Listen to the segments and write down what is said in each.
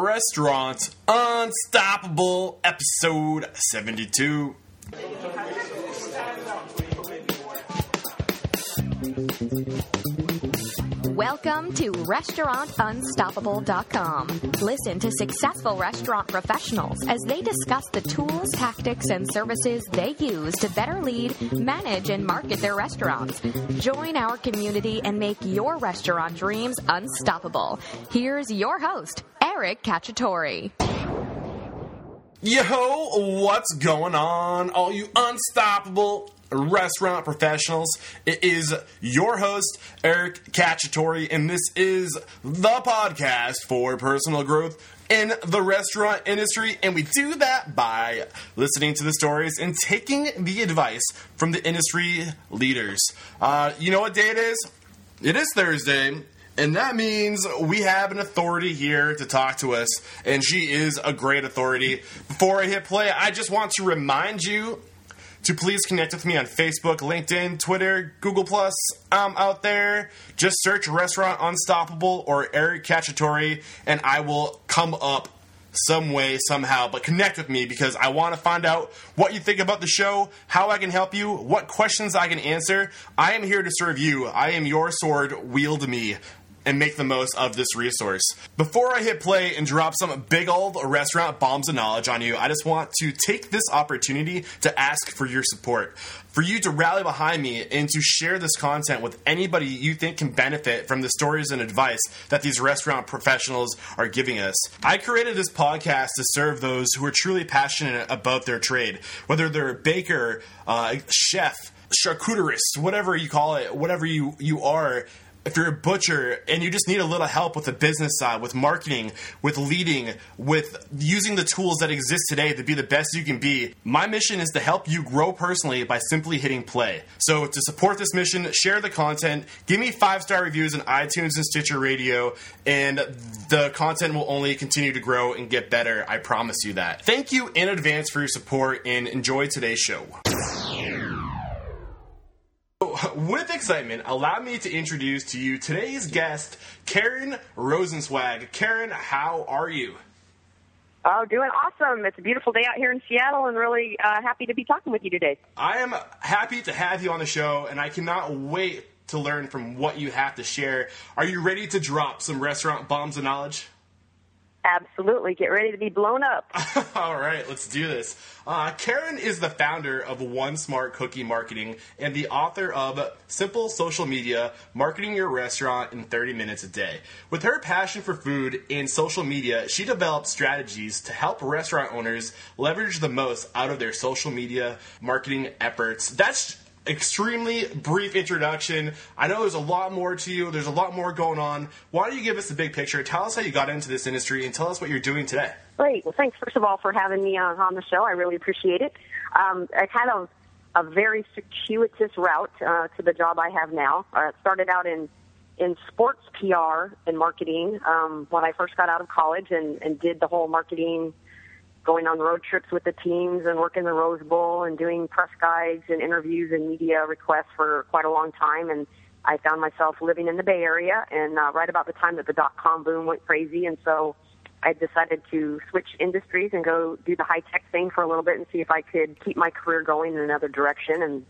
Restaurant Unstoppable, episode 72. Welcome to RestaurantUnstoppable.com. Listen to successful restaurant professionals as they discuss the tools, tactics, and services they use to better lead, manage, and market their restaurants. Join our community and make your restaurant dreams unstoppable. Here's your host, Eric Cacciatore. Yo, what's going on, all you unstoppable restaurant professionals? It is your host, Eric Cacciatore, and this is the podcast for personal growth in the restaurant industry. And we do that by listening to the stories and taking the advice from the industry leaders. Uh, you know what day it is? It is Thursday. And that means we have an authority here to talk to us, and she is a great authority. Before I hit play, I just want to remind you to please connect with me on Facebook, LinkedIn, Twitter, Google Plus. I'm out there. Just search Restaurant Unstoppable or Eric Cacciatore, and I will come up some way, somehow. But connect with me because I want to find out what you think about the show, how I can help you, what questions I can answer. I am here to serve you. I am your sword. Wield me and make the most of this resource. Before I hit play and drop some big old restaurant bombs of knowledge on you, I just want to take this opportunity to ask for your support. For you to rally behind me and to share this content with anybody you think can benefit from the stories and advice that these restaurant professionals are giving us. I created this podcast to serve those who are truly passionate about their trade, whether they're a baker, uh, chef, charcuterist, whatever you call it, whatever you, you are if you're a butcher and you just need a little help with the business side, with marketing, with leading, with using the tools that exist today to be the best you can be, my mission is to help you grow personally by simply hitting play. So to support this mission, share the content, give me five star reviews on iTunes and Stitcher Radio, and the content will only continue to grow and get better. I promise you that. Thank you in advance for your support and enjoy today's show. With excitement, allow me to introduce to you today's guest, Karen Rosenzweig. Karen, how are you? Oh, doing awesome. It's a beautiful day out here in Seattle and really uh, happy to be talking with you today. I am happy to have you on the show, and I cannot wait to learn from what you have to share. Are you ready to drop some restaurant bombs of knowledge? Absolutely. Get ready to be blown up. All right, let's do this. Uh, Karen is the founder of One Smart Cookie Marketing and the author of Simple Social Media Marketing Your Restaurant in 30 Minutes a Day. With her passion for food and social media, she developed strategies to help restaurant owners leverage the most out of their social media marketing efforts. That's extremely brief introduction. I know there's a lot more to you. There's a lot more going on. Why don't you give us the big picture? Tell us how you got into this industry and tell us what you're doing today. Great. Well, thanks first of all for having me on, on the show. I really appreciate it. Um, I've had a, a very circuitous route uh, to the job I have now. Uh, started out in in sports PR and marketing um, when I first got out of college and, and did the whole marketing going on road trips with the teams and working the Rose Bowl and doing press guides and interviews and media requests for quite a long time. And I found myself living in the Bay Area and uh, right about the time that the dot com boom went crazy. And so I decided to switch industries and go do the high tech thing for a little bit and see if I could keep my career going in another direction. And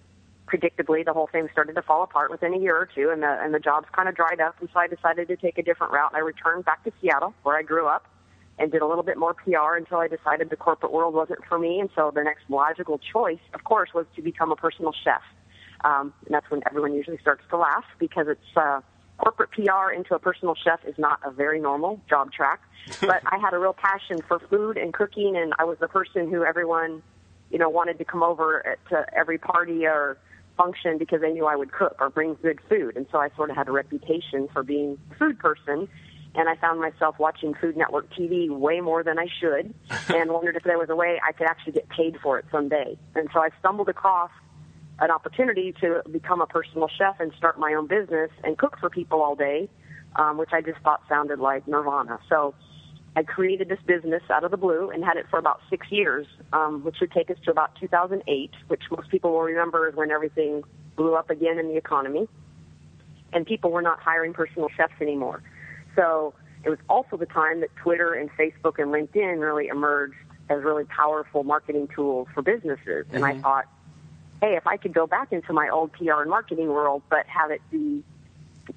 predictably, the whole thing started to fall apart within a year or two, and the and the jobs kind of dried up. And so I decided to take a different route. I returned back to Seattle, where I grew up and did a little bit more PR until I decided the corporate world wasn't for me. And so the next logical choice, of course, was to become a personal chef. Um, and that's when everyone usually starts to laugh because it's uh, corporate PR into a personal chef is not a very normal job track. but I had a real passion for food and cooking, and I was the person who everyone, you know, wanted to come over to every party or function because they knew I would cook or bring good food. And so I sort of had a reputation for being a food person and I found myself watching Food Network TV way more than I should, and wondered if there was a way I could actually get paid for it someday. And so I stumbled across an opportunity to become a personal chef and start my own business and cook for people all day, um, which I just thought sounded like nirvana. So I created this business out of the blue and had it for about six years, um, which would take us to about 2008, which most people will remember is when everything blew up again in the economy, and people were not hiring personal chefs anymore. So it was also the time that Twitter and Facebook and LinkedIn really emerged as really powerful marketing tools for businesses. And I mm-hmm. thought, hey, if I could go back into my old PR and marketing world, but have it be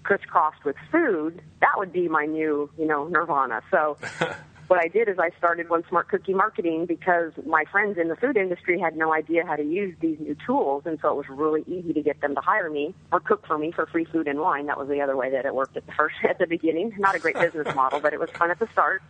crisscrossed with food, that would be my new, you know, nirvana. So what I did is I started One Smart Cookie Marketing because my friends in the food industry had no idea how to use these new tools, and so it was really easy to get them to hire me or cook for me for free food and wine. That was the other way that it worked at the first at the beginning. Not a great business model, but it was fun at the start.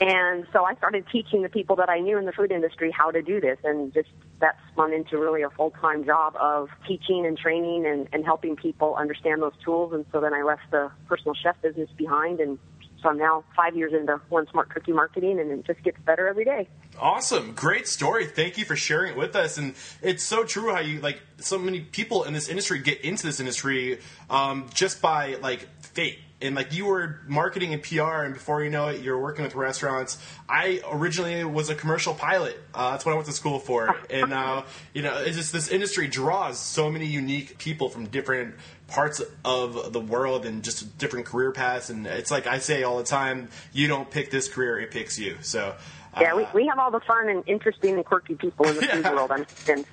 And so I started teaching the people that I knew in the food industry how to do this, and just that spun into really a full time job of teaching and training and, and helping people understand those tools. And so then I left the personal chef business behind and so I'm now five years into One Smart Cookie Marketing, and it just gets better every day. Awesome, great story. Thank you for sharing it with us. And it's so true how you like so many people in this industry get into this industry um, just by like fate and like you were marketing and PR, and before you know it, you're working with restaurants. I originally was a commercial pilot. Uh, that's what I went to school for, and uh, you know, it's just this industry draws so many unique people from different parts of the world and just different career paths. And it's like I say all the time, you don't pick this career; it picks you. So. Yeah, we, we have all the fun and interesting and quirky people in the food world. I'm convinced.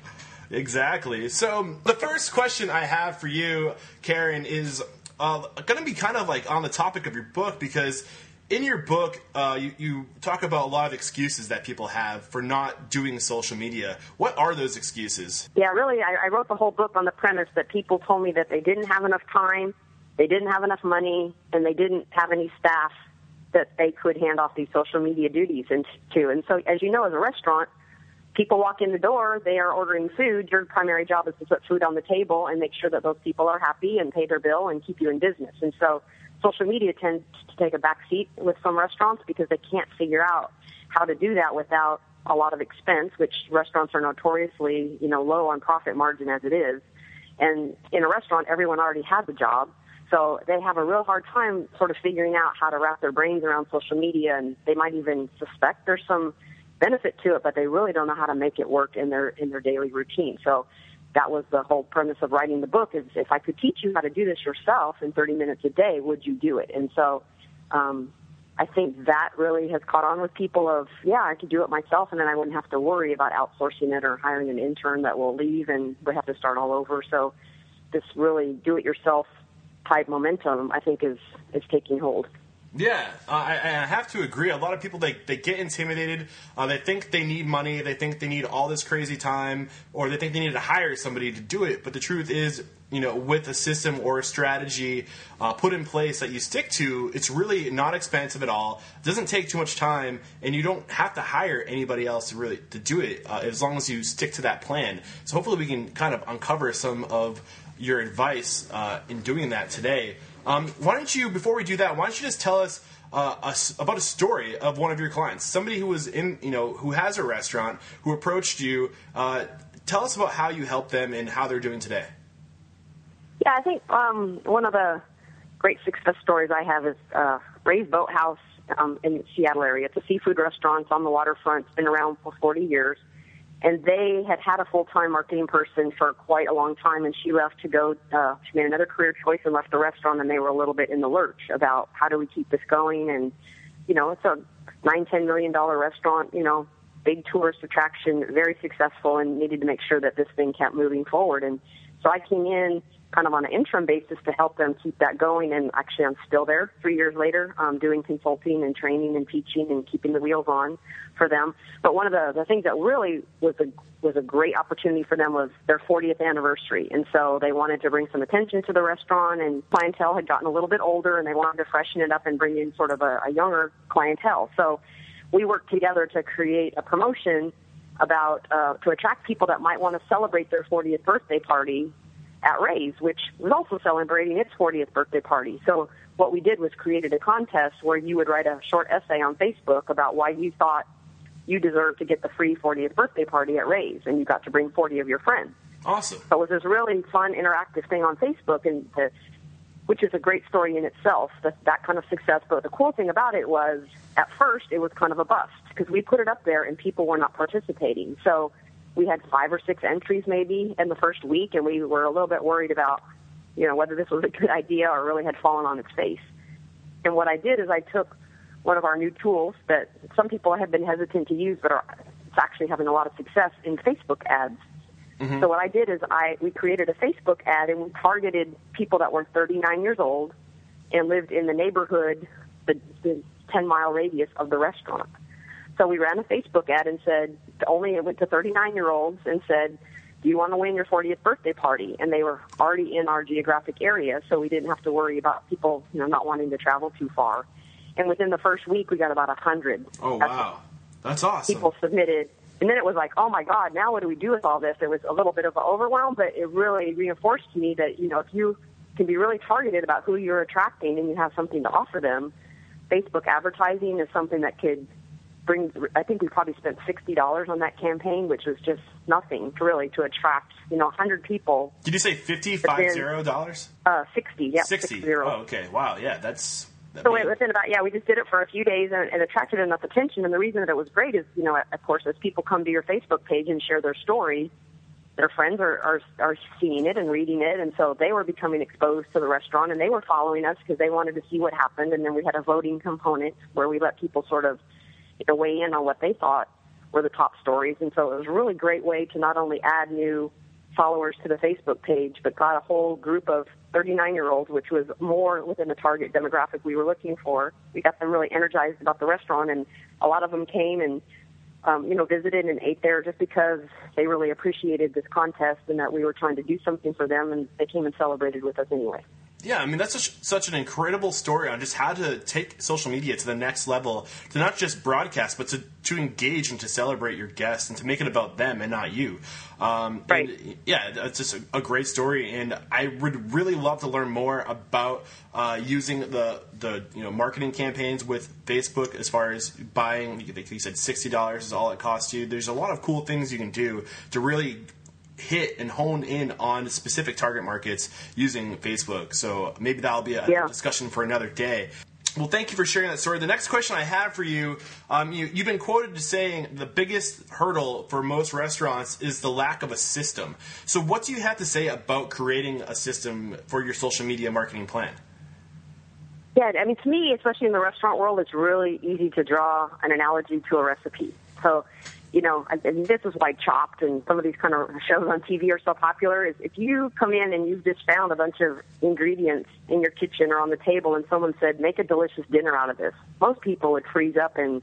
Exactly. So the first question I have for you, Karen, is uh, going to be kind of like on the topic of your book because in your book uh, you, you, talk about a lot of excuses that people have for not doing social media. What are those excuses? Yeah, really, I, I wrote the whole book on the premise that people told me that they didn't have enough time, they didn't have enough money, and they didn't have any staff that they could hand off these social media duties to. And so, as you know, as a restaurant, people walk in the door, they are ordering food. Your primary job is to put food on the table and make sure that those people are happy and pay their bill and keep you in business. And so social media tends to take a back seat with some restaurants because they can't figure out how to do that without a lot of expense, which restaurants are notoriously, you know, low on profit margin as it is. And in a restaurant, everyone already has a job. So they have a real hard time sort of figuring out how to wrap their brains around social media and they might even suspect there's some benefit to it, but they really don't know how to make it work in their in their daily routine. So that was the whole premise of writing the book is if I could teach you how to do this yourself in 30 minutes a day, would you do it? And so um, I think that really has caught on with people of, yeah, I could do it myself and then I wouldn't have to worry about outsourcing it or hiring an intern that will leave and we have to start all over. So this really do it yourself type momentum, I think is, is taking hold. Yeah, uh, I, I, have to agree. A lot of people they, they get intimidated. Uh, they think they need money. They think they need all this crazy time, or they think they need to hire somebody to do it. But the truth is, you know, with a system or a strategy uh, put in place that you stick to, it's really not expensive at all. It doesn't take too much time, and you don't have to hire anybody else to really to do it uh, as long as you stick to that plan. So hopefully, we can kind of uncover some of your advice uh, in doing that today. Um, why don't you, before we do that, why don't you just tell us uh, a, about a story of one of your clients, somebody who was in, you know, who has a restaurant, who approached you. Uh, tell us about how you helped them and how they're doing today. Yeah, I think um, one of the great success stories I have is uh, Ray's Boathouse um, in the Seattle area. It's a seafood restaurant it's on the waterfront. It's been around for 40 years and they had had a full-time marketing person for quite a long time and she left to go uh, she made another career choice and left the restaurant and they were a little bit in the lurch about how do we keep this going? And you know it's a nine ten million dollar restaurant you know big tourist attraction very successful and needed to make sure that this thing kept moving forward. And so i came in kind of on an interim basis to help them keep that going. And actually, I'm still there three years later, um, doing consulting and training and teaching and keeping the wheels on for them. But one of the, the things that really was a was a great opportunity for them was their 40th anniversary, and so they wanted to bring some attention to the restaurant. And clientele had gotten a little bit older, and they wanted to freshen it up and bring in sort of a, a younger clientele. So we worked together to create a promotion about uh, to attract people that might want to celebrate their 40th birthday party at Ray's, which was also celebrating its 40th birthday party. So what we did was created a contest where you would write a short essay on Facebook about why you thought you deserved to get the free 40th birthday party at Ray's, and you got to bring 40 of your friends. Awesome. So it was this really fun, interactive thing on Facebook, and which is a great story in itself. That that kind of success. But the cool thing about it was, at first, it was kind of a bust because we put it up there and people were not participating. So we had five or six entries maybe in the first week, and we were a little bit worried about, you know, whether this was a good idea or really had fallen on its face. And what I did is I took one of our new tools that some people have been hesitant to use, but are it's actually having a lot of success in Facebook ads. Mm-hmm. So what I did is I we created a Facebook ad and we targeted people that were 39 years old and lived in the neighborhood, the, the 10 mile radius of the restaurant. So we ran a Facebook ad and said only it went to 39 year olds and said, "Do you want to win your 40th birthday party?" And they were already in our geographic area, so we didn't have to worry about people, you know, not wanting to travel too far. And within the first week, we got about a hundred. Oh wow, that's awesome. People submitted and then it was like, oh my God, now what do we do with all this? It was a little bit of an overwhelm, but it really reinforced to me that, you know, if you can be really targeted about who you're attracting and you have something to offer them, Facebook advertising is something that could bring, I think we probably spent $60 on that campaign, which was just nothing to really to attract, you know, 100 people. Did you say 50, five zero dollars? Uh, 60, yeah. 60. Oh, okay. Wow. Yeah. That's, so within about yeah, we just did it for a few days and it attracted enough attention. And the reason that it was great is you know of course as people come to your Facebook page and share their story, their friends are are, are seeing it and reading it, and so they were becoming exposed to the restaurant and they were following us because they wanted to see what happened. And then we had a voting component where we let people sort of you know weigh in on what they thought were the top stories. And so it was a really great way to not only add new followers to the Facebook page, but got a whole group of 39 year olds, which was more within the target demographic we were looking for. We got them really energized about the restaurant, and a lot of them came and um, you know visited and ate there just because they really appreciated this contest and that we were trying to do something for them, and they came and celebrated with us anyway. Yeah, I mean that's such, such an incredible story on just how to take social media to the next level, to not just broadcast, but to, to engage and to celebrate your guests and to make it about them and not you. Um, right. And, yeah, it's just a, a, great story, and I would really love to learn more about uh, using the the you know marketing campaigns with Facebook as far as buying. You said sixty dollars is all it costs you. There's a lot of cool things you can do to really hit and hone in on specific target markets using Facebook. So maybe that'll be a yeah. discussion for another day. Well, thank you for sharing that story. The next question I have for you, um, you have been quoted as saying the biggest hurdle for most restaurants is the lack of a system. So, what do you have to say about creating a system for your social media marketing plan? Yeah, I mean, to me, especially in the restaurant world, it's really easy to draw an analogy to a recipe. So, you know, and this is why Chopped and some of these kind of shows on TV are so popular. Is if you come in and you've just found a bunch of ingredients in your kitchen or on the table, and someone said, "Make a delicious dinner out of this," most people would freeze up and,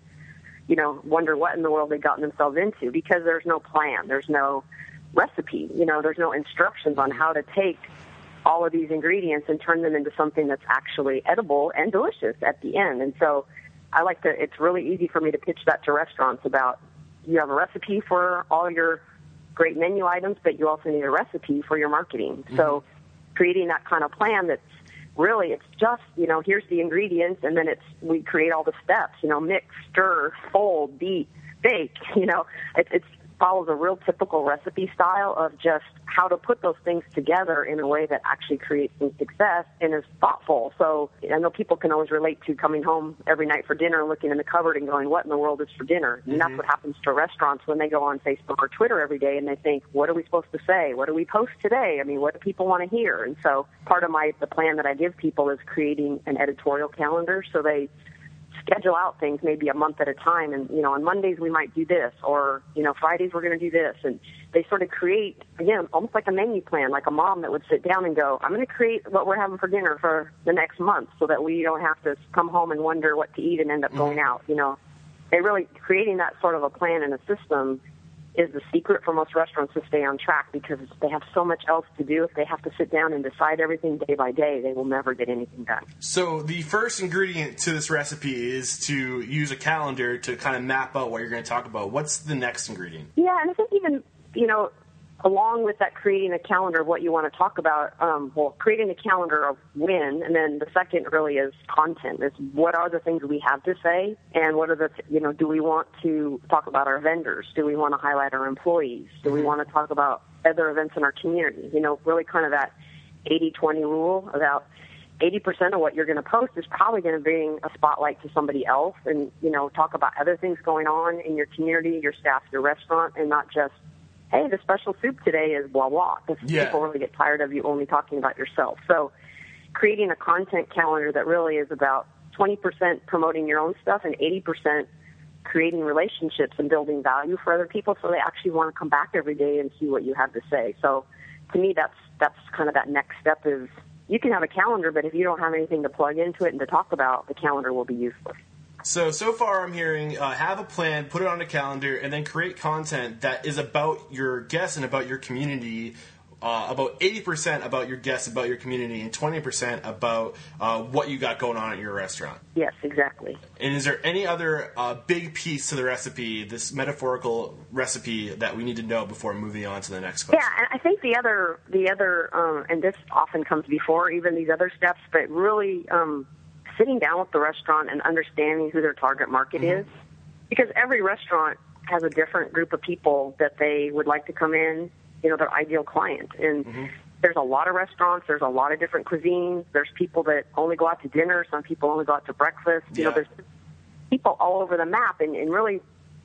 you know, wonder what in the world they've gotten themselves into because there's no plan, there's no recipe, you know, there's no instructions on how to take all of these ingredients and turn them into something that's actually edible and delicious at the end. And so I like to, it's really easy for me to pitch that to restaurants about you have a recipe for all your great menu items, but you also need a recipe for your marketing. Mm-hmm. So creating that kind of plan that's really it's just you know here's the ingredients and then it's we create all the steps you know mix stir fold beat bake you know it, it's follows a real typical recipe style of just how to put those things together in a way that actually creates some success and is thoughtful. So I know people can always relate to coming home every night for dinner, and looking in the cupboard and going, what in the world is for dinner? And mm-hmm. that's what happens to restaurants when they go on Facebook or Twitter every day and they think, what are we supposed to say? What do we post today? I mean, what do people want to hear? And so part of my, the plan that I give people is creating an editorial calendar so they schedule out things maybe a month at a time. And you know on mondays we might do this or you know fridays we're going to do this. And they sort of create again almost like a menu plan like a mom that would sit down and go i'm going to create what we're having for dinner for the next month so that we don't have to come home and wonder what to eat and end up mm-hmm. going out you know. They really creating that sort of a plan and a system is the secret for most restaurants to stay on track because they have so much else to do. If they have to sit down and decide everything day by day, they will never get anything done. So the first ingredient to this recipe is to use a calendar to kind of map out what you're going to talk about. What's the next ingredient? Yeah, and I think even you know along with that, creating a calendar of what you want to talk about. Um, well, creating a calendar of when, and then the second really is content. Is what are the things we have to say, and what are the you know do we want to talk about our vendors? Do we want to highlight our employees? Do we mm-hmm. want to talk about other events in our community? You know, really kind of that 80-20 rule about 80% of what you're going to post is probably going to bring a spotlight to somebody else and, you know, talk about other things going on in your community, your staff, your restaurant, and not just hey, the special soup today is blah blah. Because yeah. people really get tired of you only talking about yourself. So creating a content calendar that really is about 20% promoting your own stuff and 80% creating relationships and building value for other people so they actually want to come back every day and see what you have to say. So to me that's that's kind of that next step is you can have a calendar but if you don't have anything to plug into it and to talk about, the calendar will be useless. So so far, I'm hearing uh, have a plan, put it on a calendar, and then create content that is about your guests and about your community. Uh, about 80% about your guests, about your community, and 20% about uh, what you got going on at your restaurant. Yes, exactly. And is there any other uh, big piece to the recipe, this metaphorical recipe that we need to know before moving on to the next question? Yeah, and I think the other, the other, um, and this often comes before even these other steps, but really um, sitting down with the restaurant and understanding who their target market mm-hmm. is. Because every restaurant has a different group of people that they would like to come in, you know, their ideal client. And mm-hmm. there's a lot of restaurants, there's a lot of different cuisines. There's people that only go out to dinner, some people only go out to breakfast. You know, there's people all over the map and, and really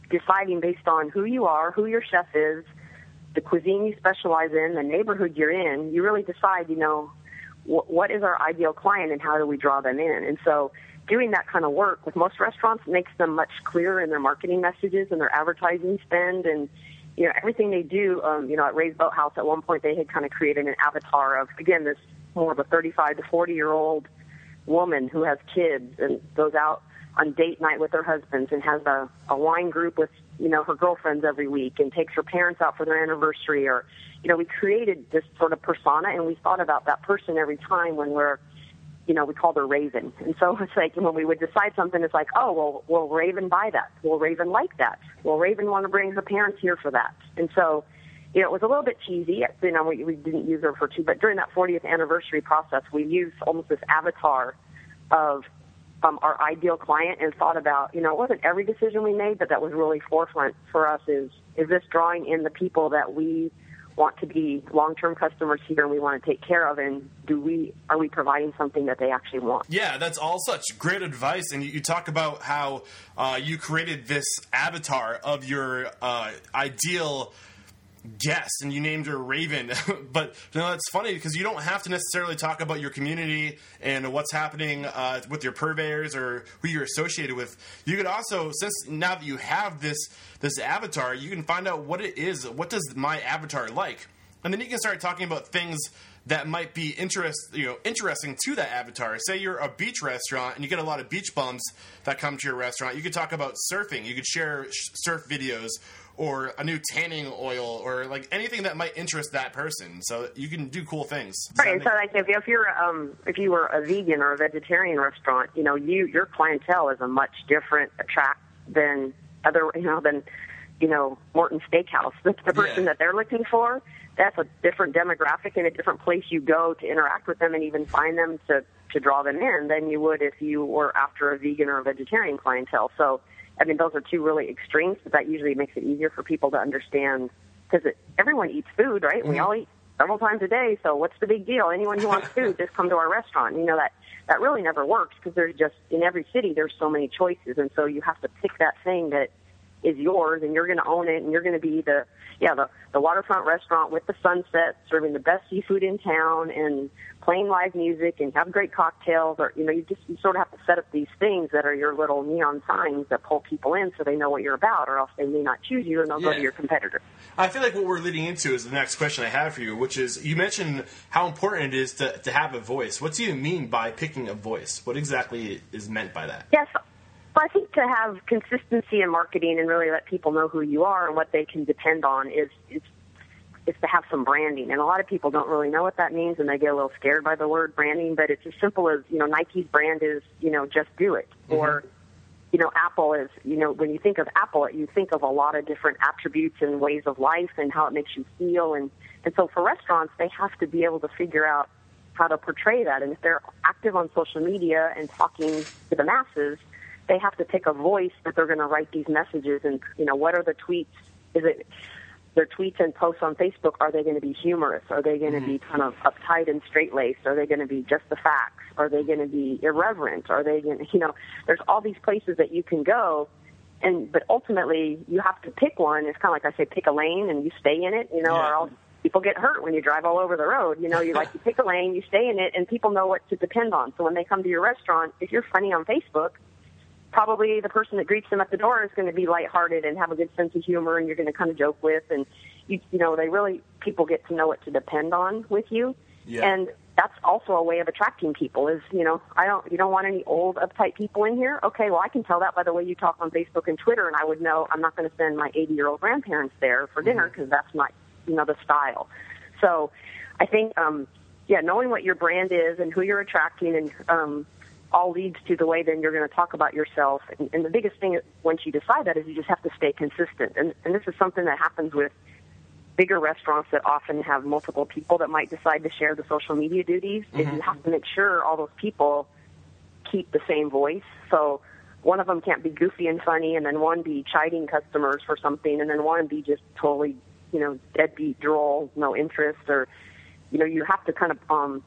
deciding based on who you are, who your chef is, the cuisine you specialize in, the neighborhood you're in, you really decide, you know, what is our ideal client and how do we draw them in? And so doing that kind of work with most restaurants makes them much clearer in their marketing messages and their advertising spend and you know everything they do. Um, you know, at Ray's Boathouse, at one point they had kind of created an avatar of again this more of a 35 to 40 year old woman who has kids and goes out on date night with her husbands and has a, a wine group with you know her girlfriends every week and takes her parents out for their anniversary or you know, we created this sort of persona and we thought about that person every time when we're, you know, we called her Raven. And so it's like when we would decide something, it's like, oh, well, will Raven buy that? Will Raven like that? Will Raven want to bring her parents here for that? And so, you know, it was a little bit cheesy. You know, we, we didn't use her for two, but during that 40th anniversary process, we used almost this avatar of um, our ideal client and thought about, you know, it wasn't every decision we made, but that was really forefront for us is, is this drawing in the people that we want to be long-term customers here and we want to take care of and do we are we providing something that they actually want? Yeah that's all such great advice. And you, talk about how uh, you created this avatar of your uh, ideal guest and you named her Raven. but you know, it's funny because you don't have to necessarily talk about your community and what's happening uh, with your purveyors or who you're associated with. You could also, since now that you have this this avatar, you can find out what it is. What does my avatar like? And then you can start talking about things that might be interest, you know, interesting to that avatar. Say you're a beach restaurant and you get a lot of beach bums that come to your restaurant. You could talk about surfing. You could share surf videos or a new tanning oil or like anything that might interest that person. So you can do cool things. Does right. Make- so like if, if you're um if you were a vegan or a vegetarian restaurant, you know, you your clientele is a much different attract than other you know than you know Morton Steakhouse. The, the person yeah. that they're looking for, that's a different demographic and a different place you go to interact with them and even find them to to draw them in than you would if you were after a vegan or a vegetarian clientele. So I mean, those are two really extremes, but that usually makes it easier for people to understand because everyone eats food, right? Mm-hmm. We all eat several times a day, so what's the big deal? Anyone who wants food, just come to our restaurant. You know that that really never works because there's just in every city there's so many choices, and so you have to pick that thing that is yours, and you're going to own it, and you're going to be the yeah the the waterfront restaurant with the sunset, serving the best seafood in town, and playing live music and have great cocktails or you know you just you sort of have to set up these things that are your little neon signs that pull people in so they know what you're about or else they may not choose you and they'll yeah. go to your competitor. I feel like what we're leading into is the next question i have for you which is you mentioned how important it is to, to have a voice. What do you mean by picking a voice? What exactly is meant by that? Yes well, I think to have consistency in marketing and really let people know who you are and what they can depend on is is is to have some branding. And a lot of people don't really know what that means and they get a little scared by the word branding, but it's as simple as, you know, Nike's brand is, you know, just do it. Mm-hmm. Or, you know, Apple is, you know, when you think of Apple, you think of a lot of different attributes and ways of life and how it makes you feel. And, and so for restaurants, they have to be able to figure out how to portray that. And if they're active on social media and talking to the masses, they have to pick a voice that they're going to write these messages and, you know, what are the tweets? Is it their tweets and posts on Facebook, are they going to be humorous? Are they going to mm-hmm. be kind of uptight and straight laced? Are they going to be just the facts? Are they going to be irreverent? Are they going to, you know, there's all these places that you can go. And, but ultimately you have to pick one. It's kind of like I say, pick a lane and you stay in it, you know, yeah. or else people get hurt when you drive all over the road. You know, you like you pick a lane, you stay in it, and people know what to depend on. So when they come to your restaurant, if you're funny on Facebook, probably the person that greets them at the door is going to be lighthearted and have a good sense of humor, and you're going to kind of joke with, and you you know they really people get to know what to depend on with you, Yeah. and that's also a way of attracting people. Is you know I don't you don't want any old uptight people in here. Okay, well I can tell that by the way you talk on Facebook and Twitter, and I would know I'm not going to send my 80 year old grandparents there for dinner because that's not you know the style. So I think um, yeah, knowing what your brand is and who you're attracting and um, all leads to the way then you're going to talk about yourself. And, and the biggest thing once you decide that is you just have to stay consistent. And, and this is something that happens with bigger restaurants that often have multiple people that might decide to share the social media duties. Is you have to make sure all those people keep the same voice. So one of them can't be goofy and funny, and then one be chiding customers for something, and then one be just totally, you know, deadbeat droll, no interest, or you know, you have to kind of um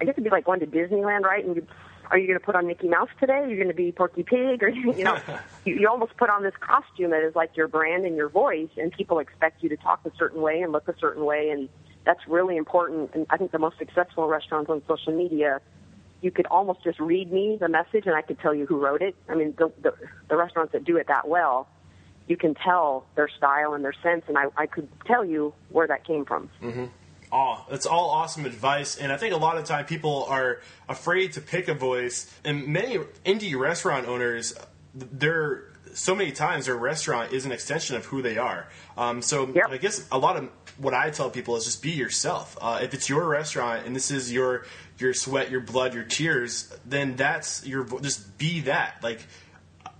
I guess it'd be like going to Disneyland, right? And you, are you going to put on Mickey Mouse today? Are you going to be Porky Pig? Or you know, you, you almost put on this costume that is like your brand and your voice, and people expect you to talk a certain way and look a certain way, and that's really important. And I think the most successful restaurants on social media, you could almost just read me the message, and I could tell you who wrote it. I mean, the the, the restaurants that do it that well, you can tell their style and their sense, and I, I could tell you where that came from. Mm-hmm. Oh, that's all awesome advice, and I think a lot of time people are afraid to pick a voice, and many indie restaurant owners, they're so many times their restaurant is an extension of who they are. Um, so Yep. I guess a lot of what I tell people is just be yourself. Uh, if it's your restaurant and this is your your sweat, your blood, your tears, then that's your vo- just be that. Like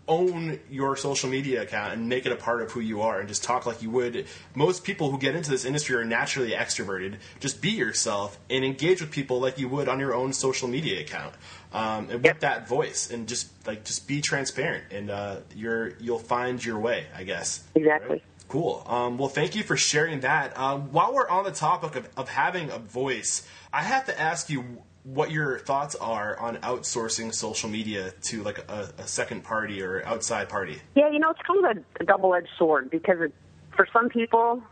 own your social media account and make it a part of who you are and just talk like you would. Most people who get into this industry are naturally extroverted. Just be yourself and engage with people like you would on your own social media account. Um, and with that voice and just like just be transparent and uh, you're you'll find your way, I guess. Exactly. Cool. Um, well, thank you for sharing that. Um, while we're on the topic of, of having a voice, I have to ask you what your thoughts are on outsourcing social media to like a, a second party or outside party. Yeah, you know, it's kind of a, a double-edged sword because it, for some people,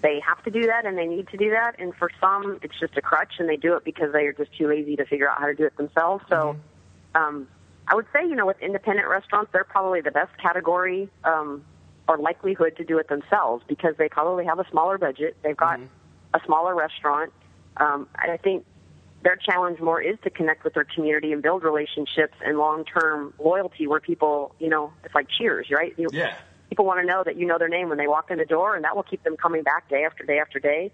they have to do that and they need to do that, and for some, it's just a crutch and they do it because they are just too lazy to figure out how to do it themselves. So, um, I would say, you know, with independent restaurants, they're probably the best category um, or likelihood to do it themselves because they probably have a smaller budget. They've got a smaller restaurant, um, and I think their challenge more is to connect with their community and build relationships and long-term loyalty where people, you know, it's like cheers, right? You, Yeah. People want to know that you know their name when they walk in the door, and that will keep them coming back day after day after day.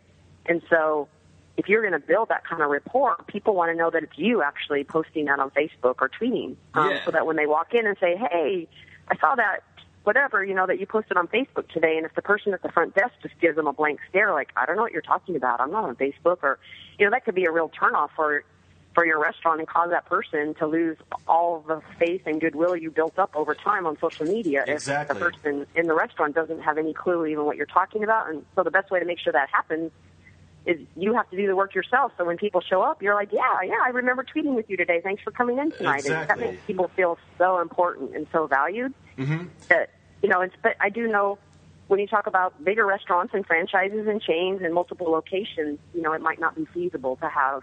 And so, if you're going to build that kind of rapport, people want to know that it's you actually posting that on Facebook or tweeting, um, Yeah. so that when they walk in and say, "Hey, I saw that." Whatever you know that you posted on Facebook today, and if the person at the front desk just gives them a blank stare, like I don't know what you're talking about, I'm not on Facebook, or you know that could be a real turnoff for for your restaurant and cause that person to lose all the faith and goodwill you built up over time on social media Exactly. if the person in the restaurant doesn't have any clue even what you're talking about. And so the best way to make sure that happens is you have to do the work yourself. So when people show up, you're like, yeah, yeah, I remember tweeting with you today. Thanks for coming in tonight. And that makes people feel so important and so valued Mm-hmm. that you know. It's, but I do know when you talk about bigger restaurants and franchises and chains and multiple locations, you know, it might not be feasible to have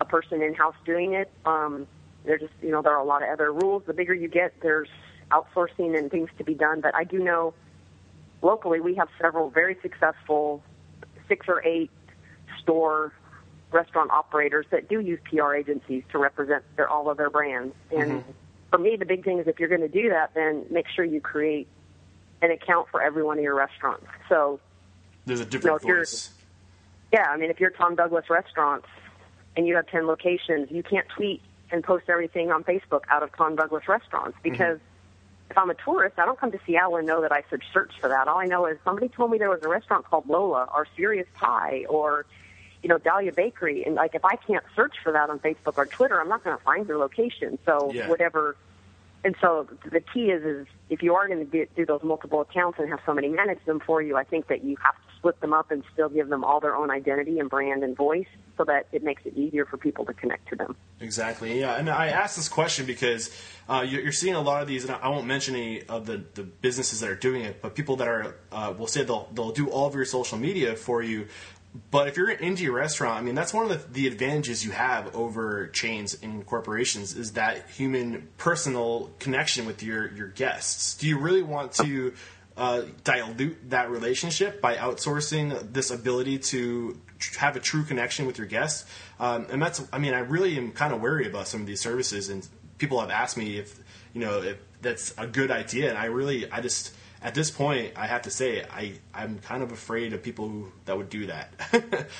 a person in house doing it. Um, there just you know there are a lot of other rules. The bigger you get, there's outsourcing and things to be done. But I do know locally we have several very successful six or eight store restaurant operators that do use PR agencies to represent their all of their brands. And for me, the big thing is if you're going to do that, then make sure you create an account for every one of your restaurants. So There's a different if you're- voice. yeah, I mean, if you're Tom Douglas Restaurants and you have 10 locations, you can't tweet and post everything on Facebook out of Tom Douglas Restaurants mm-hmm. because if I'm a tourist, I don't come to Seattle and know that I should search for that. All I know is somebody told me there was a restaurant called Lola or Serious Pie or, you know, Dahlia Bakery. And, like, if I can't search for that on Facebook or Twitter, I'm not going to find your location. So, Yeah. whatever. And so the key is, is if you are going to do, those multiple accounts and have somebody manage them for you, I think that you have to split them up and still give them all their own identity and brand and voice so that it makes it easier for people to connect to them. Exactly. Yeah, and I asked this question because uh, you're, seeing a lot of these, and I won't mention any of the, the businesses that are doing it, but people that are uh, will say they'll they'll do all of your social media for you. But if you're an indie restaurant, I mean, that's one of the, the advantages you have over chains and corporations is that human, personal connection with your your guests. Do you really want to? Uh, dilute that relationship by outsourcing this ability to have a true connection with your guests. Um, and that's, I mean, I really am kind of wary about some of these services, and people have asked me if, you know, if that's a good idea. And I really, I just, at this point, I have to say, I, I'm kind of afraid of people who, that would do that.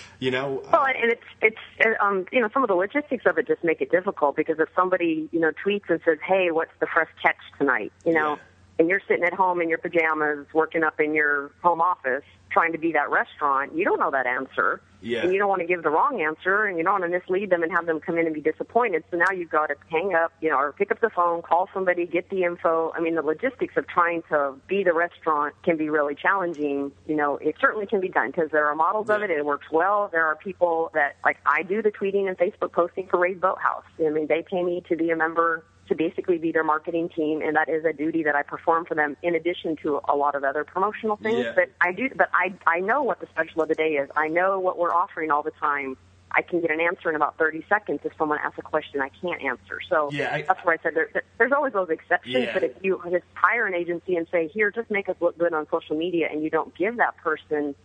you know? Well, and it's, it's, um, you know, some of the logistics of it just make it difficult because if somebody, you know, tweets and says, hey, what's the fresh catch tonight? You know, yeah and you're sitting at home in your pajamas working up in your home office trying to be that restaurant, you don't know that answer. Yeah. And you don't want to give the wrong answer and you don't want to mislead them and have them come in and be disappointed. So now you've got to hang up, you know, or pick up the phone, call somebody, get the info. I mean, the logistics of trying to be the restaurant can be really challenging. You know, it certainly can be done because there are models yeah. of it. It works well. There are people that, like, I do the tweeting and Facebook posting for Ray's Boathouse. I mean, they pay me to be a member to basically be their marketing team, and that is a duty that I perform for them in addition to a lot of other promotional things. Yeah. But I do, but I I know what the special of the day is. I know what we're offering all the time. I can get an answer in about 30 seconds if someone asks a question I can't answer. So yeah, I, that's where I said there, there's always those exceptions. Yeah. But if you just hire an agency and say, here, just make us look good on social media, and you don't give that person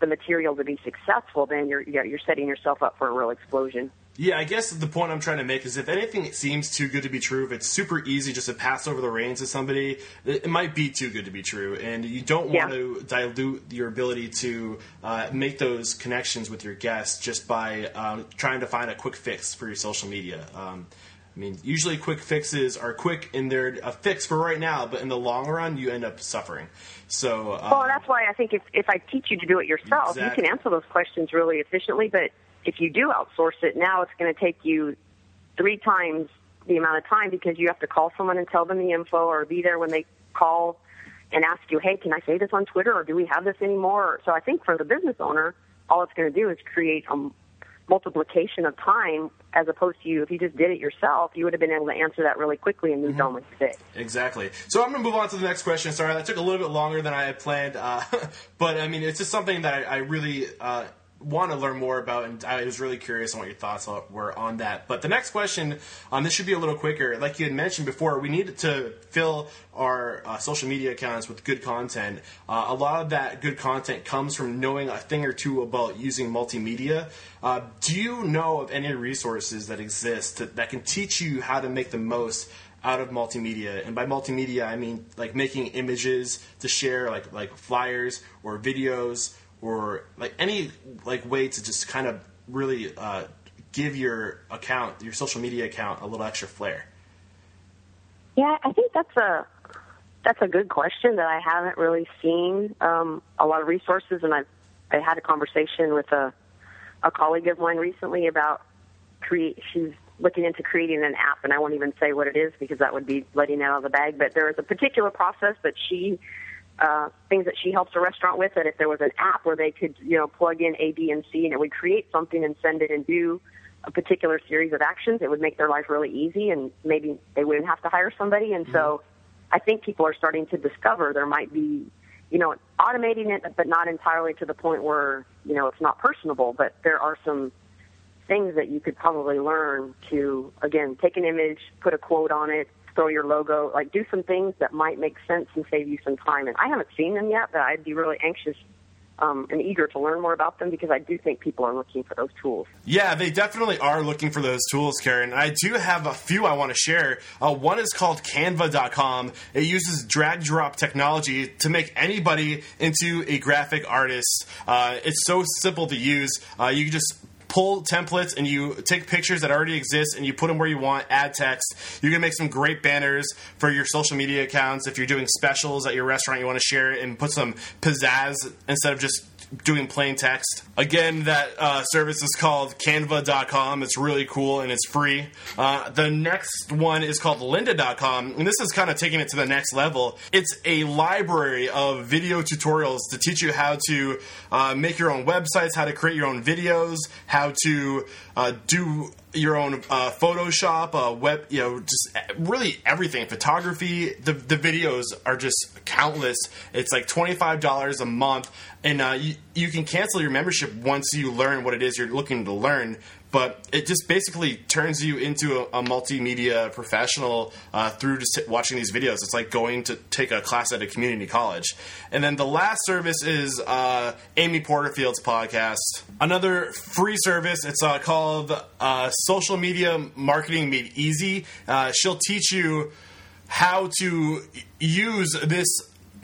the material to be successful, then you're you're setting yourself up for a real explosion. Yeah, I guess the point I'm trying to make is if anything seems too good to be true, if it's super easy just to pass over the reins to somebody, it might be too good to be true. And you don't want yeah. to dilute your ability to uh, make those connections with your guests just by um, trying to find a quick fix for your social media. Um, I mean, usually quick fixes are quick and they're a fix for right now, but in the long run, you end up suffering. So, um, well, that's why I think if if I teach you to do it yourself, exactly. you can answer those questions really efficiently. But if you do outsource it, now it's going to take you three times the amount of time because you have to call someone and tell them the info or be there when they call and ask you, hey, can I say this on Twitter or do we have this anymore? So I think for the business owner, all it's going to do is create a multiplication of time as opposed to you. If you just did it yourself you would have been able to answer that really quickly and moved mm-hmm. on with the day. Exactly. So i'm going to move on to the next question. Sorry that took a little bit longer than i had planned uh, but i mean it's just something that i, I really uh, want to learn more about, and I was really curious on what your thoughts were on that. But the next question, um, this should be a little quicker. Like you had mentioned before, we need to fill our uh, social media accounts with good content. Uh, a lot of that good content comes from knowing a thing or two about using multimedia. Uh, do you know of any resources that exist that, that can teach you how to make the most out of multimedia and by multimedia i mean like making images to share like like flyers or videos or like any like way to just kind of really uh, give your account, your social media account, a little extra flair? Yeah, I think that's a that's a good question that I haven't really seen um, a lot of resources, and I've I had a conversation with a a colleague of mine recently about create. She's looking into creating an app, and I won't even say what it is because that would be letting out of the bag. But there is a particular process that she uh, things that she helps a restaurant with. That if there was an app where they could, you know, plug in A, B, and C, and it would create something and send it and do a particular series of actions, it would make their life really easy, and maybe they wouldn't have to hire somebody. And mm-hmm. so, I think people are starting to discover there might be, you know, automating it, but not entirely to the point where you know it's not personable. But there are some things that you could probably learn to again take an image, put a quote on it, throw your logo, like do some things that might make sense and save you some time. And I haven't seen them yet, but I'd be really anxious um, and eager to learn more about them because I do think people are looking for those tools. Yeah, they definitely are looking for those tools, Karen. I do have a few I want to share. Uh, one is called Canva.com. It uses drag drop technology to make anybody into a graphic artist. Uh, it's so simple to use. Uh, you can just pull templates and you take pictures that already exist and you put them where you want, add text. You can make some great banners for your social media accounts. If you're doing specials at your restaurant, you want to share it and put some pizzazz instead of just doing plain text. Again, that uh, service is called canva.com. It's really cool and it's free. Uh, the next one is called lynda.com, and this is kind of taking it to the next level. It's a library of video tutorials to teach you how to uh, make your own websites, how to create your own videos, how to uh, do your own uh, Photoshop, uh, web, you know, just really everything. Photography. The the videos are just countless. It's like twenty five dollars a month, and uh, you you can cancel your membership once you learn what it is you're looking to learn but it just basically turns you into a, a multimedia professional uh, through just watching these videos. It's like going to take a class at a community college. And then the last service is uh, Amy Porterfield's podcast, another free service. It's uh, called uh, Social Media Marketing Made Easy. Uh, she'll teach you how to use this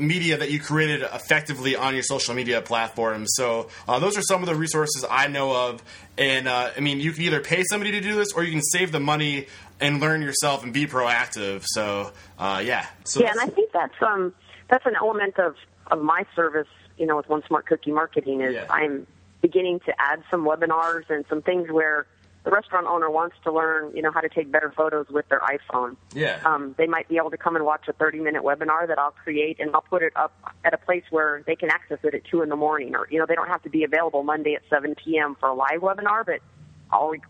media that you created effectively on your social media platforms. So uh, those are some of the resources I know of. And uh, I mean, you can either pay somebody to do this, or you can save the money and learn yourself and be proactive. So uh, yeah. So yeah, and I think that's um that's an element of of my service. You know, with One Smart Cookie Marketing is Yeah. I'm beginning to add some webinars and some things where the restaurant owner wants to learn, you know, how to take better photos with their iPhone. Yeah. Um, they might be able to come and watch a 30 minute webinar that I'll create and I'll put it up at a place where they can access it at 2 in the morning or, you know, they don't have to be available Monday at 7 p.m. for a live webinar, but I'll, re-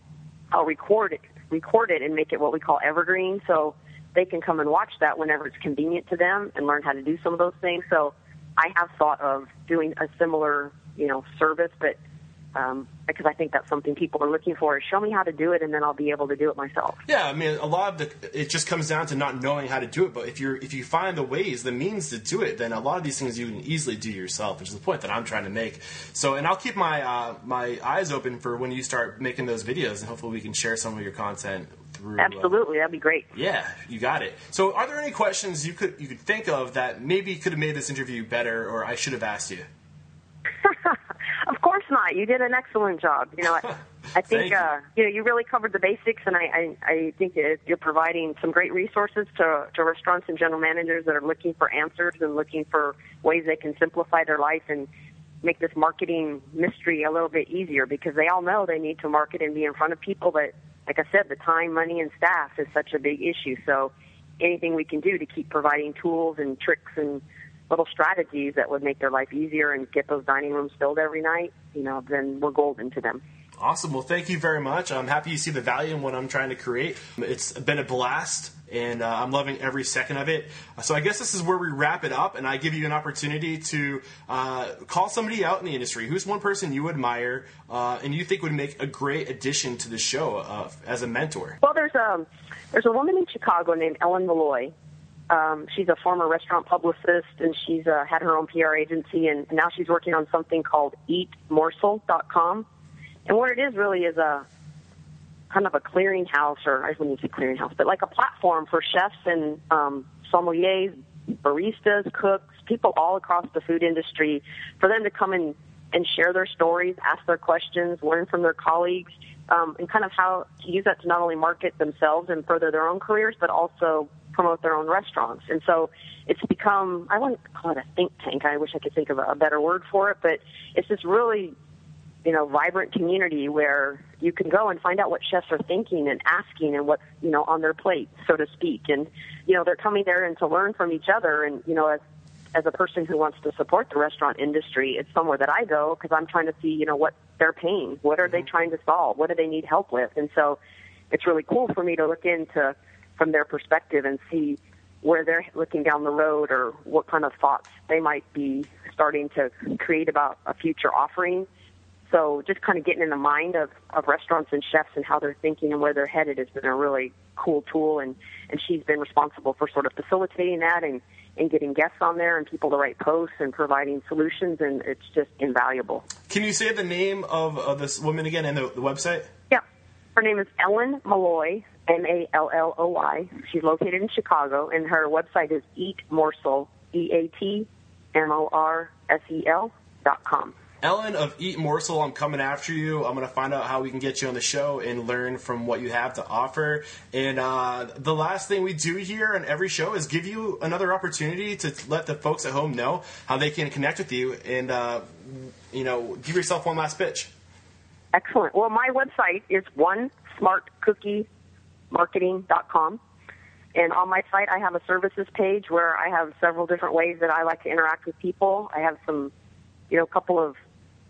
I'll record it, record it and make it what we call evergreen so they can come and watch that whenever it's convenient to them and learn how to do some of those things. So I have thought of doing a similar, you know, service, but um, because I think that's something people are looking for. Show me how to do it, and then I'll be able to do it myself. Yeah, I mean, a lot of the it just comes down to not knowing how to do it. But if you're if you find the ways, the means to do it, then a lot of these things you can easily do yourself, which is the point that I'm trying to make. So, and I'll keep my uh, my eyes open for when you start making those videos, and hopefully we can share some of your content through. uh, Absolutely, that'd be great. yeah, you got it. So, are there any questions you could you could think of that maybe could have made this interview better, or I should have asked you? Not. You did an excellent job. You know, I, I think you. uh, you know you really covered the basics, and I, I, I think that you're providing some great resources to, to restaurants and general managers that are looking for answers and looking for ways they can simplify their life and make this marketing mystery a little bit easier because they all know they need to market and be in front of people, but like I said, the time, money, and staff is such a big issue. So anything we can do to keep providing tools and tricks and little strategies that would make their life easier and get those dining rooms filled every night, you know, then we're golden to them. Awesome. Well, thank you very much. I'm happy you see the value in what I'm trying to create. It's been a blast, and uh, I'm loving every second of it. So I guess this is where we wrap it up, and I give you an opportunity to uh, call somebody out in the industry. Who's one person you admire uh, and you think would make a great addition to the show uh, as a mentor? Well, there's a there's a woman in Chicago named Ellen Malloy. Um, she's a former restaurant publicist, and she's uh, had her own PR agency, and now she's working on something called EatMorsel.com. And what it is really is a kind of a clearinghouse, or I wouldn't say clearinghouse, but like a platform for chefs and um, sommeliers, baristas, cooks, people all across the food industry, for them to come and and share their stories, ask their questions, learn from their colleagues, um, and kind of how to use that to not only market themselves and further their own careers, but also promote their own restaurants. And so it's become, I wouldn't call it a think tank. I wish I could think of a, better word for it, but it's this really, you know, vibrant community where you can go and find out what chefs are thinking and asking and what's, you know, on their plate, so to speak. And, you know, they're coming there and to learn from each other. And, you know, as, as a person who wants to support the restaurant industry, it's somewhere that I go because I'm trying to see, you know, what they're paying. What are they mm-hmm. trying to solve? What do they need help with? And so it's really cool for me to look into from their perspective and see where they're looking down the road or what kind of thoughts they might be starting to create about a future offering. So just kind of getting in the mind of, of restaurants and chefs and how they're thinking and where they're headed has been a really cool tool and, and she's been responsible for sort of facilitating that and, and getting guests on there and people to write posts and providing solutions and it's just invaluable. Can you say the name of, of this woman again and the, the website? Yeah. Her name is Ellen Malloy, M A L L O Y. She's located in Chicago, and her website is Eat Morsel, E A T M O R S E L dot com. Ellen of Eat Morsel, I'm coming after you. I'm going to find out how we can get you on the show and learn from what you have to offer. And uh, the last thing we do here on every show is give you another opportunity to let the folks at home know how they can connect with you and, uh, you know, give yourself one last pitch. Excellent. Well, my website is one smartcookiemarketing.com. And on my site, I have a services page where I have several different ways that I like to interact with people. I have some, you know, a couple of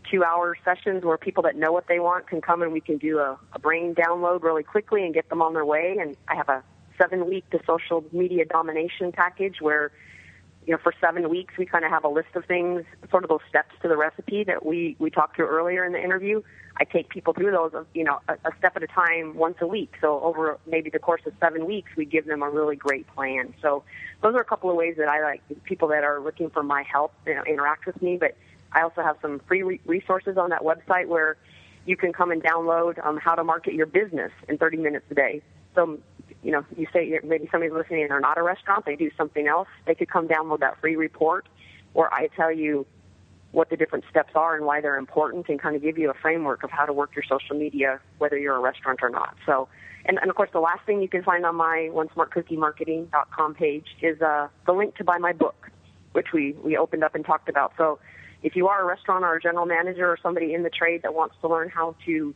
two hour sessions where people that know what they want can come and we can do a, a brain download really quickly and get them on their way. And I have a seven week to social media domination package where you know, for seven weeks, we kind of have a list of things, sort of those steps to the recipe that we, we talked through earlier in the interview. I take people through those, you know, a, a step at a time once a week. So over maybe the course of seven weeks, we give them a really great plan. So those are a couple of ways that I like people that are looking for my help, you know, interact with me. But I also have some free re- resources on that website where you can come and download um, how to market your business in 30 minutes a day. So you know, you say maybe somebody's listening and they're not a restaurant, they do something else, they could come download that free report where I tell you what the different steps are and why they're important and kind of give you a framework of how to work your social media, whether you're a restaurant or not. So, and, and of course, the last thing you can find on my OneSmartCookieMarketing.com page is uh, the link to buy my book, which we, we opened up and talked about. So if you are a restaurant or a general manager or somebody in the trade that wants to learn how to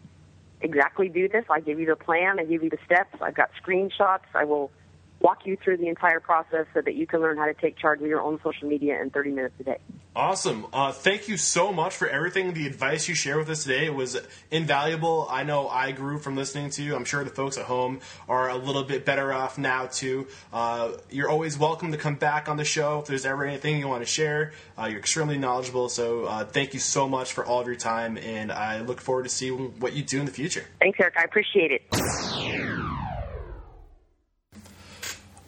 exactly do this. I give you the plan, I give you the steps, I've got screenshots, I will walk you through the entire process so that you can learn how to take charge of your own social media in 30 minutes a day. Awesome. Uh, thank you so much for everything. The advice you shared with us today it was invaluable. I know I grew from listening to you. I'm sure the folks at home are a little bit better off now, too. Uh, you're always welcome to come back on the show if there's ever anything you want to share. Uh, you're extremely knowledgeable. So uh, thank you so much for all of your time, and I look forward to seeing what you do in the future. Thanks, Eric. I appreciate it.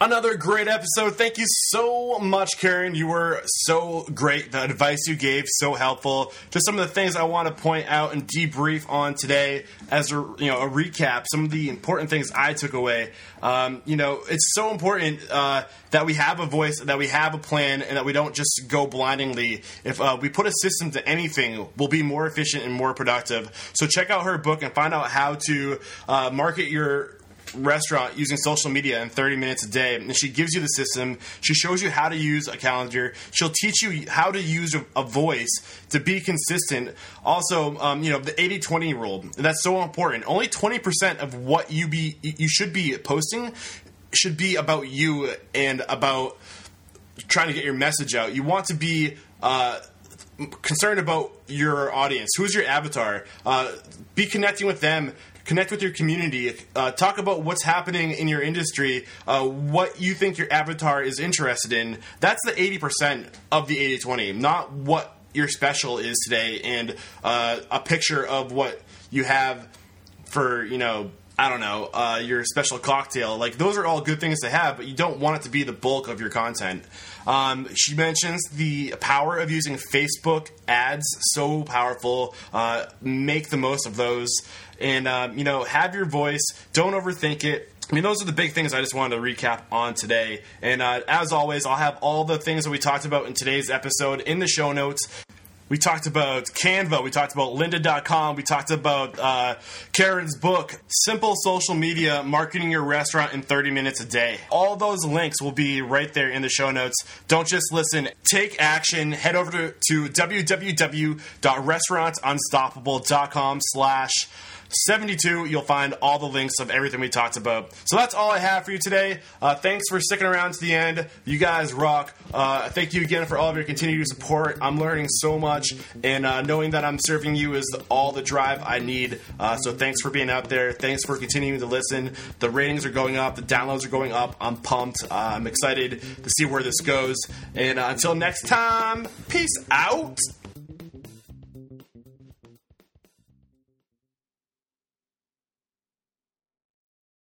Another great episode. Thank you so much, Karen. You were so great. The advice you gave so helpful. Just some of the things I want to point out and debrief on today as a you know a recap. Some of the important things I took away. Um, you know, it's so important uh, that we have a voice, that we have a plan, and that we don't just go blindingly. If uh, we put a system to anything, we'll be more efficient and more productive. So check out her book and find out how to uh, market your restaurant using social media in 30 minutes a day. And she gives you the system. She shows you how to use a calendar. She'll teach you how to use a, voice to be consistent. Also, um, you know, the 80 20 rule. That's so important. Only 20% of what you be you should be posting should be about you and about trying to get your message out. You want to be uh, concerned about your audience. Who's your avatar? Uh, be connecting with them connect with your community, uh, talk about what's happening in your industry, uh, what you think your avatar is interested in. That's the 80% of the 80 20, not what your special is today and uh, a picture of what you have for, you know, I don't know, uh, your special cocktail. Like, those are all good things to have, but you don't want it to be the bulk of your content. Um, she mentions the power of using Facebook ads, so powerful. Uh, make the most of those. And, um, you know, have your voice. Don't overthink it. I mean, those are the big things I just wanted to recap on today. And uh, as always, I'll have all the things that we talked about in today's episode in the show notes. We talked about Canva. We talked about lynda.com. We talked about uh, Karen's book, Simple Social Media Marketing Your Restaurant in 30 Minutes a Day. All those links will be right there in the show notes. Don't just listen, take action. Head over to, to www.restaurantunstoppable.com slash 72, you'll find all the links of everything we talked about. So that's all I have for you today. Uh, thanks for sticking around to the end. You guys rock. Uh, thank you again for all of your continued support. I'm learning so much, and uh, knowing that I'm serving you is all the drive I need. Uh, so thanks for being out there. Thanks for continuing to listen. The ratings are going up, the downloads are going up. I'm pumped. Uh, I'm excited to see where this goes. And uh, until next time, peace out.